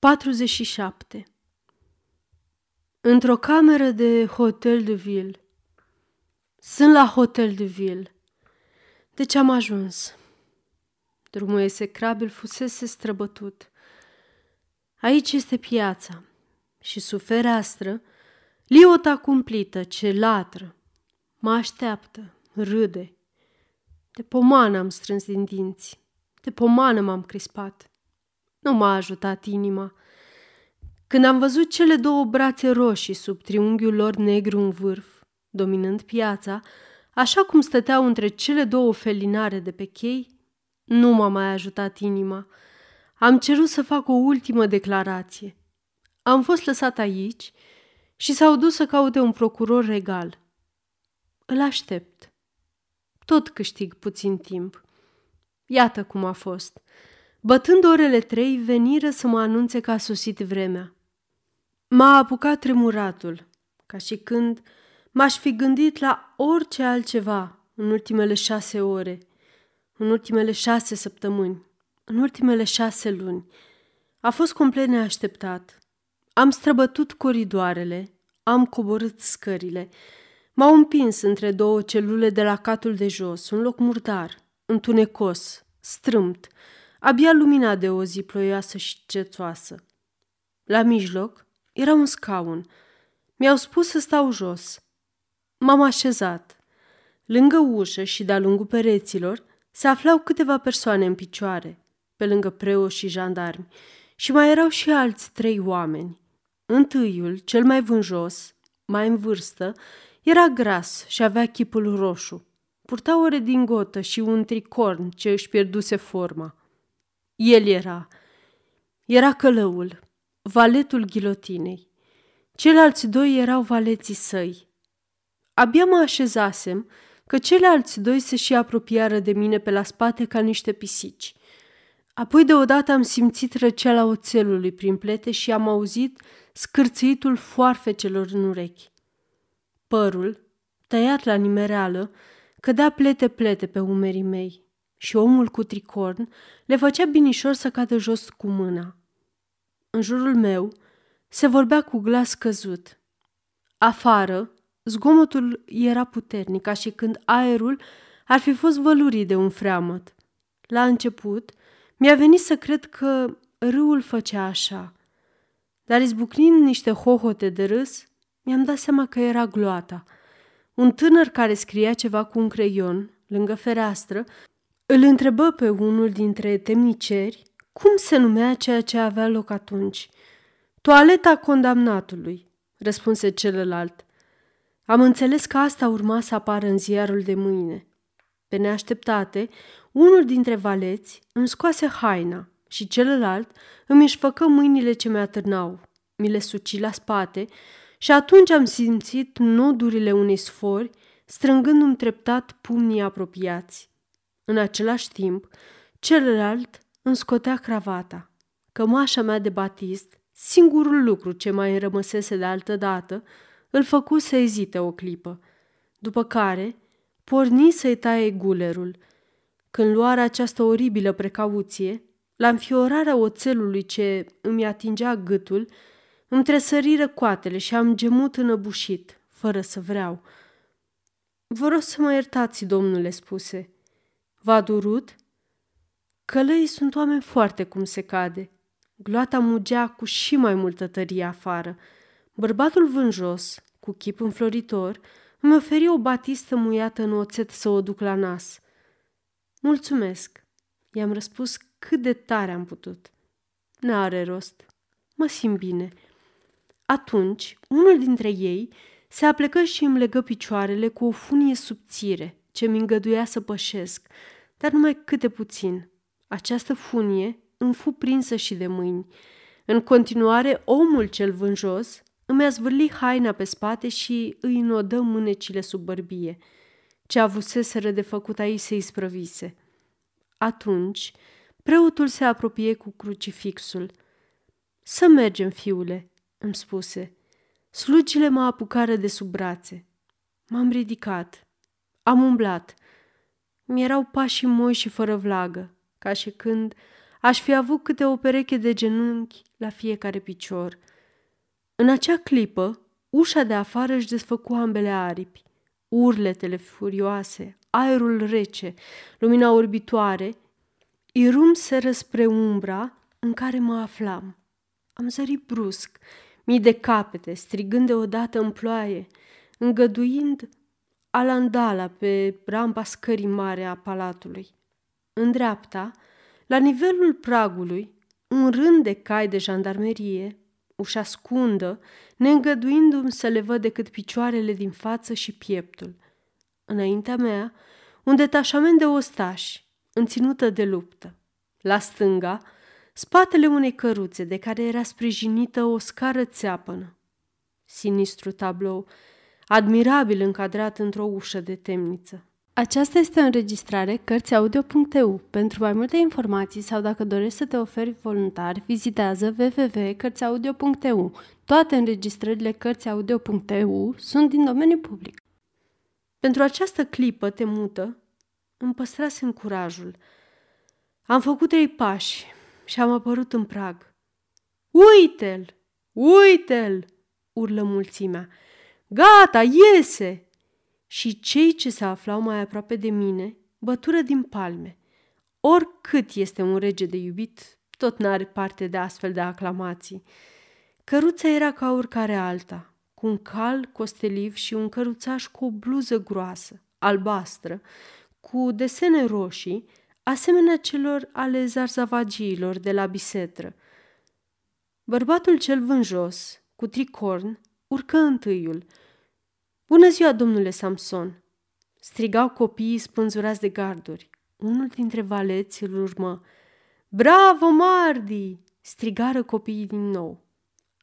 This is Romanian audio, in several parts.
47 Într-o cameră de hotel de ville. Sunt la hotel de ville. De ce am ajuns? Drumul execrabil fusese străbătut. Aici este piața și sub fereastră, liota cumplită ce latră, mă așteaptă, râde. De pomană am strâns din dinți, de pomană m-am crispat. Nu m-a ajutat inima. Când am văzut cele două brațe roșii sub triunghiul lor negru în vârf, dominând piața, așa cum stăteau între cele două felinare de pe chei, nu m-a mai ajutat inima. Am cerut să fac o ultimă declarație. Am fost lăsat aici și s-au dus să caute un procuror regal. Îl aștept. Tot câștig puțin timp. Iată cum a fost. Bătând orele trei, veniră să mă anunțe că a sosit vremea. M-a apucat tremuratul, ca și când m-aș fi gândit la orice altceva în ultimele șase ore, în ultimele șase săptămâni, în ultimele șase luni. A fost complet neașteptat. Am străbătut coridoarele, am coborât scările, m-au împins între două celule de la catul de jos, un loc murdar, întunecos, strâmt, abia lumina de o zi ploioasă și cețoasă. La mijloc era un scaun. Mi-au spus să stau jos. M-am așezat. Lângă ușă și de-a lungul pereților se aflau câteva persoane în picioare, pe lângă preoși și jandarmi, și mai erau și alți trei oameni. Întâiul, cel mai vânjos, mai în vârstă, era gras și avea chipul roșu. Purta o redingotă și un tricorn ce își pierduse forma. El era. Era călăul, valetul ghilotinei. Ceilalți doi erau valeții săi. Abia mă așezasem că ceilalți doi se și apropiară de mine pe la spate ca niște pisici. Apoi deodată am simțit răceala oțelului prin plete și am auzit scârțâitul foarfecelor în urechi. Părul, tăiat la nimereală, cădea plete-plete pe umerii mei și omul cu tricorn le făcea binișor să cadă jos cu mâna. În jurul meu se vorbea cu glas căzut. Afară, zgomotul era puternic, ca și când aerul ar fi fost vălurit de un freamăt. La început, mi-a venit să cred că râul făcea așa. Dar izbucnind niște hohote de râs, mi-am dat seama că era gloata. Un tânăr care scria ceva cu un creion, lângă fereastră, îl întrebă pe unul dintre temniceri cum se numea ceea ce avea loc atunci. Toaleta condamnatului, răspunse celălalt. Am înțeles că asta urma să apară în ziarul de mâine. Pe neașteptate, unul dintre valeți îmi scoase haina și celălalt îmi își făcă mâinile ce mi-atârnau. Mi le suci la spate și atunci am simțit nodurile unei sfori strângându-mi treptat pumnii apropiați. În același timp, celălalt îmi scotea cravata. Cămașa mea de batist, singurul lucru ce mai rămăsese de altă dată, îl făcu să ezite o clipă, după care porni să-i taie gulerul. Când luarea această oribilă precauție, la înfiorarea oțelului ce îmi atingea gâtul, îmi tresăriră coatele și am gemut înăbușit, fără să vreau. Vă rog să mă iertați, domnule, spuse. V-a durut? Călăii sunt oameni foarte cum se cade. Gloata mugea cu și mai multă tărie afară. Bărbatul vânjos, cu chip înfloritor, îmi oferi o batistă muiată în oțet să o duc la nas. Mulțumesc, i-am răspuns cât de tare am putut. N-are rost. Mă simt bine. Atunci, unul dintre ei se aplecă și îmi legă picioarele cu o funie subțire ce mi îngăduia să pășesc, dar numai câte puțin. Această funie îmi fu prinsă și de mâini. În continuare, omul cel vânjos îmi a zvârli haina pe spate și îi înodă mânecile sub bărbie. Ce avuseseră de făcut aici se isprăvise. Atunci, preotul se apropie cu crucifixul. Să mergem, fiule, îmi spuse. Slugile mă apucară de sub brațe. M-am ridicat. Am umblat. Mi erau pașii moi și fără vlagă, ca și când aș fi avut câte o pereche de genunchi la fiecare picior. În acea clipă, ușa de afară își desfăcu ambele aripi. Urletele furioase, aerul rece, lumina orbitoare, irumseră spre umbra în care mă aflam. Am zărit brusc, mii de capete, strigând deodată în ploaie, îngăduind alandala pe rampa scării mare a palatului. În dreapta, la nivelul pragului, un rând de cai de jandarmerie, ușa scundă, neîngăduindu-mi să le văd decât picioarele din față și pieptul. Înaintea mea, un detașament de ostași, înținută de luptă. La stânga, spatele unei căruțe de care era sprijinită o scară țeapănă. Sinistru tablou, admirabil încadrat într-o ușă de temniță. Aceasta este o înregistrare Cărțiaudio.eu. Pentru mai multe informații sau dacă dorești să te oferi voluntar, vizitează www.cărțiaudio.eu. Toate înregistrările Cărțiaudio.eu sunt din domeniu public. Pentru această clipă temută, îmi păstrasem curajul. Am făcut trei pași și am apărut în prag. Uite-l! Uite-l! urlă mulțimea. Gata, iese! Și cei ce se aflau mai aproape de mine bătură din palme. Oricât este un rege de iubit, tot n-are parte de astfel de aclamații. Căruța era ca oricare alta, cu un cal costeliv și un căruțaș cu o bluză groasă, albastră, cu desene roșii, asemenea celor ale zarzavagiilor de la bisetră. Bărbatul cel vânjos, cu tricorn, urcă întâiul. Bună ziua, domnule Samson!" strigau copiii spânzurați de garduri. Unul dintre valeți îl urmă. Bravo, Mardi!" strigară copiii din nou.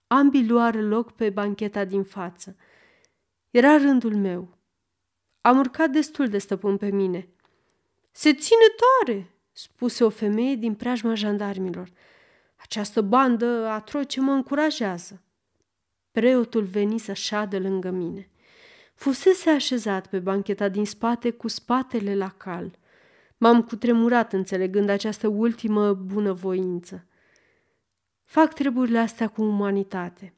Ambii luară loc pe bancheta din față. Era rândul meu. Am urcat destul de stăpân pe mine. Se ține tare, spuse o femeie din preajma jandarmilor. Această bandă atroce mă încurajează. Preotul veni să șadă lângă mine. Fusese așezat pe bancheta din spate cu spatele la cal. M-am cutremurat înțelegând această ultimă bunăvoință. Fac treburile astea cu umanitate.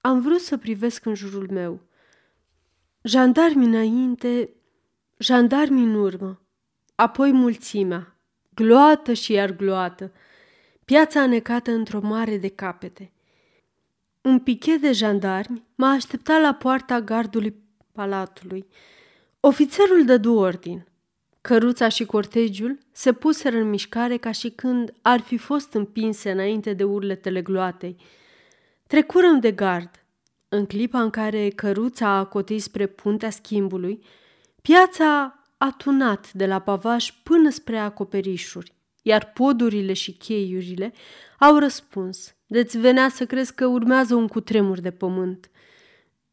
Am vrut să privesc în jurul meu. Jandarmi înainte, jandarmi în urmă, apoi mulțimea, gloată și iar gloată, piața anecată într-o mare de capete. Un pichet de jandarmi m-a așteptat la poarta gardului palatului. Ofițerul dădu ordin. Căruța și cortegiul se puseră în mișcare ca și când ar fi fost împinse înainte de urletele gloatei. Trecurăm de gard. În clipa în care căruța a cotit spre puntea schimbului, piața a tunat de la pavaj până spre acoperișuri, iar podurile și cheiurile au răspuns. Deci venea să crezi că urmează un cutremur de pământ.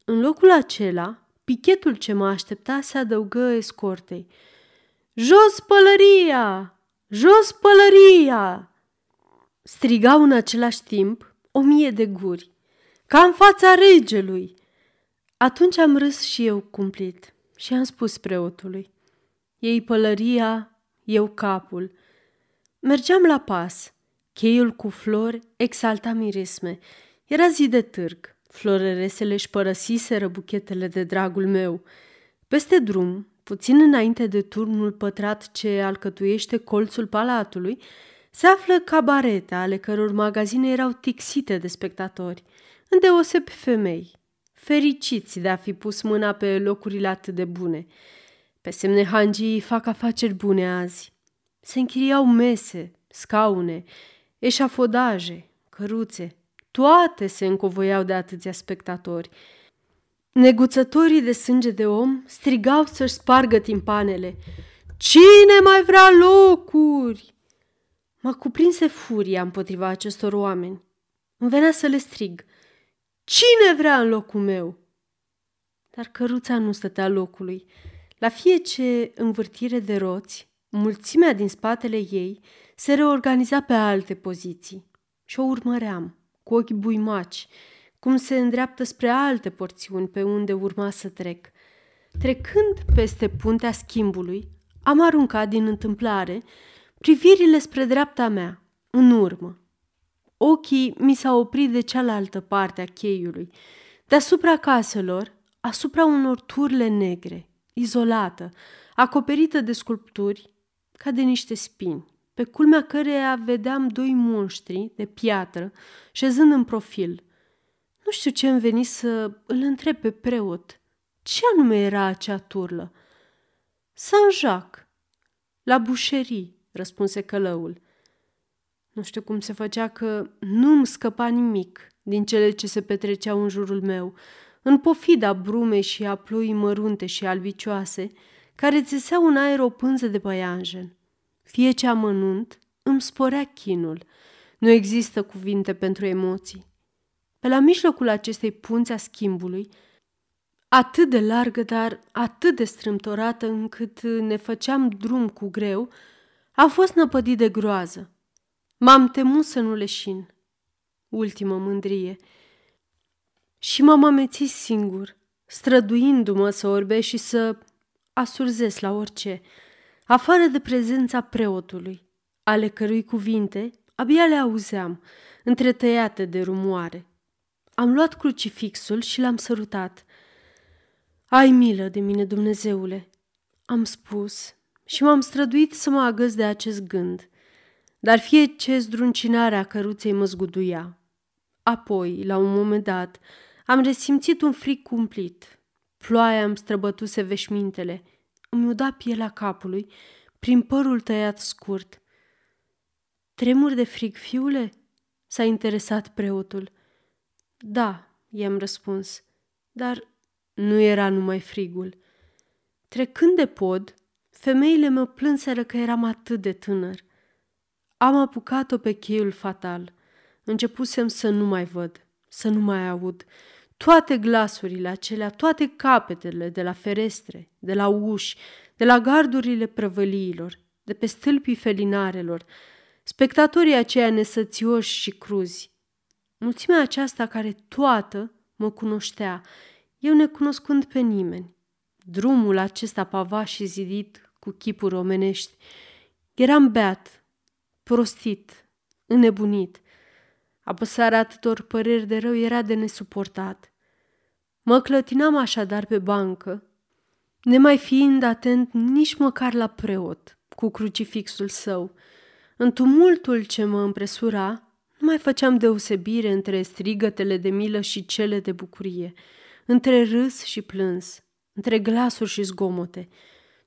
În locul acela, pichetul ce mă aștepta se adăugă escortei. Jos pălăria! Jos pălăria! Strigau în același timp o mie de guri. Ca în fața regelui! Atunci am râs și eu cumplit și am spus preotului. Ei pălăria, eu capul. Mergeam la pas. Cheiul cu flori exalta miresme. Era zi de târg. Floreresele își părăsiseră buchetele de dragul meu. Peste drum, puțin înainte de turnul pătrat ce alcătuiește colțul palatului, se află cabarete ale căror magazine erau tixite de spectatori, îndeosebi femei, fericiți de a fi pus mâna pe locurile atât de bune. Pe semne hangii fac afaceri bune azi. Se închiriau mese, scaune, eșafodaje, căruțe, toate se încovoiau de atâția spectatori. Neguțătorii de sânge de om strigau să-și spargă timpanele. Cine mai vrea locuri? Mă cuprinse furia împotriva acestor oameni. Îmi venea să le strig. Cine vrea în locul meu? Dar căruța nu stătea locului. La fiecare învârtire de roți, mulțimea din spatele ei se reorganiza pe alte poziții și o urmăream cu ochi buimaci, cum se îndreaptă spre alte porțiuni pe unde urma să trec. Trecând peste puntea schimbului, am aruncat din întâmplare privirile spre dreapta mea în urmă. Ochii mi s-au oprit de cealaltă parte a cheiului, deasupra caselor, asupra unor turle negre, izolată, acoperită de sculpturi, ca de niște spini, pe culmea căreia vedeam doi monștri de piatră șezând în profil. Nu știu ce îmi veni să îl întreb pe preot. Ce anume era acea turlă? Saint-Jacques, la bușerii, răspunse călăul. Nu știu cum se făcea că nu îmi scăpa nimic din cele ce se petreceau în jurul meu, în pofida brumei și a ploii mărunte și albicioase, care țeseau în aer o pânză de păianjen. Fie ce amănunt, îmi sporea chinul. Nu există cuvinte pentru emoții. Pe la mijlocul acestei punți a schimbului, atât de largă, dar atât de strâmtorată încât ne făceam drum cu greu, a fost năpădit de groază. M-am temut să nu leșin. Ultimă mândrie. Și m-am amețit singur, străduindu-mă să orbesc și să asurzesc la orice, afară de prezența preotului, ale cărui cuvinte abia le auzeam, întretăiate de rumoare. Am luat crucifixul și l-am sărutat. Ai milă de mine, Dumnezeule, am spus și m-am străduit să mă agăs de acest gând, dar fie ce zdruncinarea căruței mă zguduia. Apoi, la un moment dat, am resimțit un fric cumplit. Ploaia îmi străbătuse veșmintele, îmi uda pielea capului, prin părul tăiat scurt. Tremur de frig, fiule?" s-a interesat preotul. Da, i-am răspuns, dar nu era numai frigul. Trecând de pod, femeile mă plânseră că eram atât de tânăr. Am apucat-o pe cheiul fatal. Începusem să nu mai văd, să nu mai aud. Toate glasurile acelea, toate capetele de la ferestre, de la uși, de la gardurile prăvăliilor, de pe stâlpii felinarelor, spectatorii aceia nesățioși și cruzi. Mulțimea aceasta care toată mă cunoștea, eu necunoscând pe nimeni. Drumul acesta pavat și zidit cu chipuri omenești. Eram beat, prostit, înnebunit. Apăsarea atâtor păreri de rău era de nesuportat. Mă clătinam așadar pe bancă, nemai fiind atent nici măcar la preot, cu crucifixul său. În tumultul ce mă împresura, nu mai făceam deosebire între strigătele de milă și cele de bucurie, între râs și plâns, între glasuri și zgomote.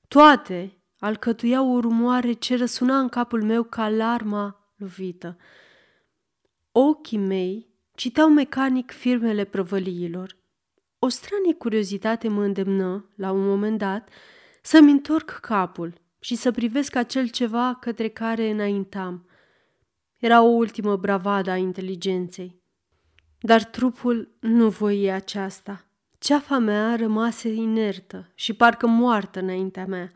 Toate alcătuiau o rumoare ce răsuna în capul meu ca alarma lovită. Ochii mei citeau mecanic firmele prăvăliilor. O stranie curiozitate mă îndemnă, la un moment dat, să-mi întorc capul și să privesc acel ceva către care înaintam. Era o ultimă bravadă a inteligenței. Dar trupul nu voia aceasta. Ceafa mea rămase inertă și parcă moartă înaintea mea.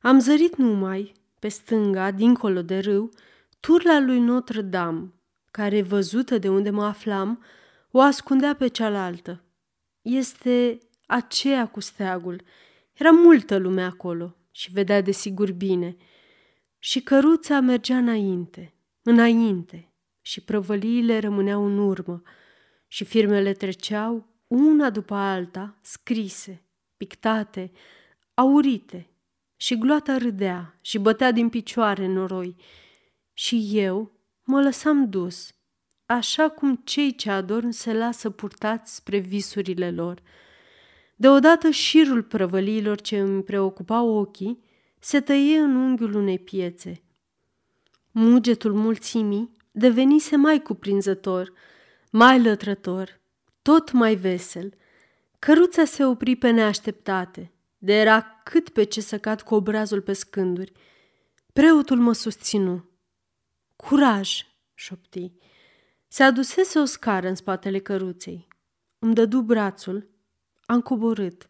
Am zărit numai, pe stânga, dincolo de râu, turla lui Notre-Dame, care, văzută de unde mă aflam, o ascundea pe cealaltă. Este aceea cu steagul. Era multă lume acolo și vedea de sigur bine. Și căruța mergea înainte, înainte, și prăvăliile rămâneau în urmă, și firmele treceau una după alta, scrise, pictate, aurite, și gloata râdea și bătea din picioare noroi. Și eu mă lăsam dus, așa cum cei ce adorm se lasă purtați spre visurile lor. Deodată șirul prăvăliilor ce îmi preocupau ochii se tăie în unghiul unei piețe. Mugetul mulțimii devenise mai cuprinzător, mai lătrător, tot mai vesel. Căruța se opri pe neașteptate, de era cât pe ce să cad cu obrazul pe scânduri. Preotul mă susținu. Curaj, șopti. Se adusese o scară în spatele căruței. Îmi dădu brațul, am coborât.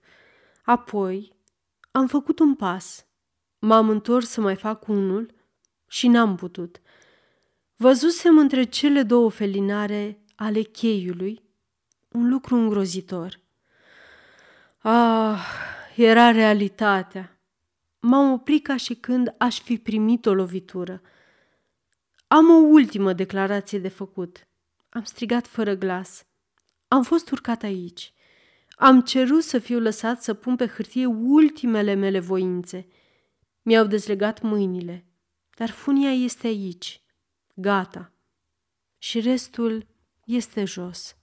Apoi am făcut un pas. M-am întors să mai fac unul și n-am putut. Văzusem între cele două felinare ale cheiului un lucru îngrozitor. Ah, era realitatea. M-am oprit ca și când aș fi primit o lovitură. Am o ultimă declarație de făcut. Am strigat fără glas. Am fost urcat aici. Am cerut să fiu lăsat să pun pe hârtie ultimele mele voințe. Mi-au dezlegat mâinile, dar funia este aici, gata. Și restul este jos.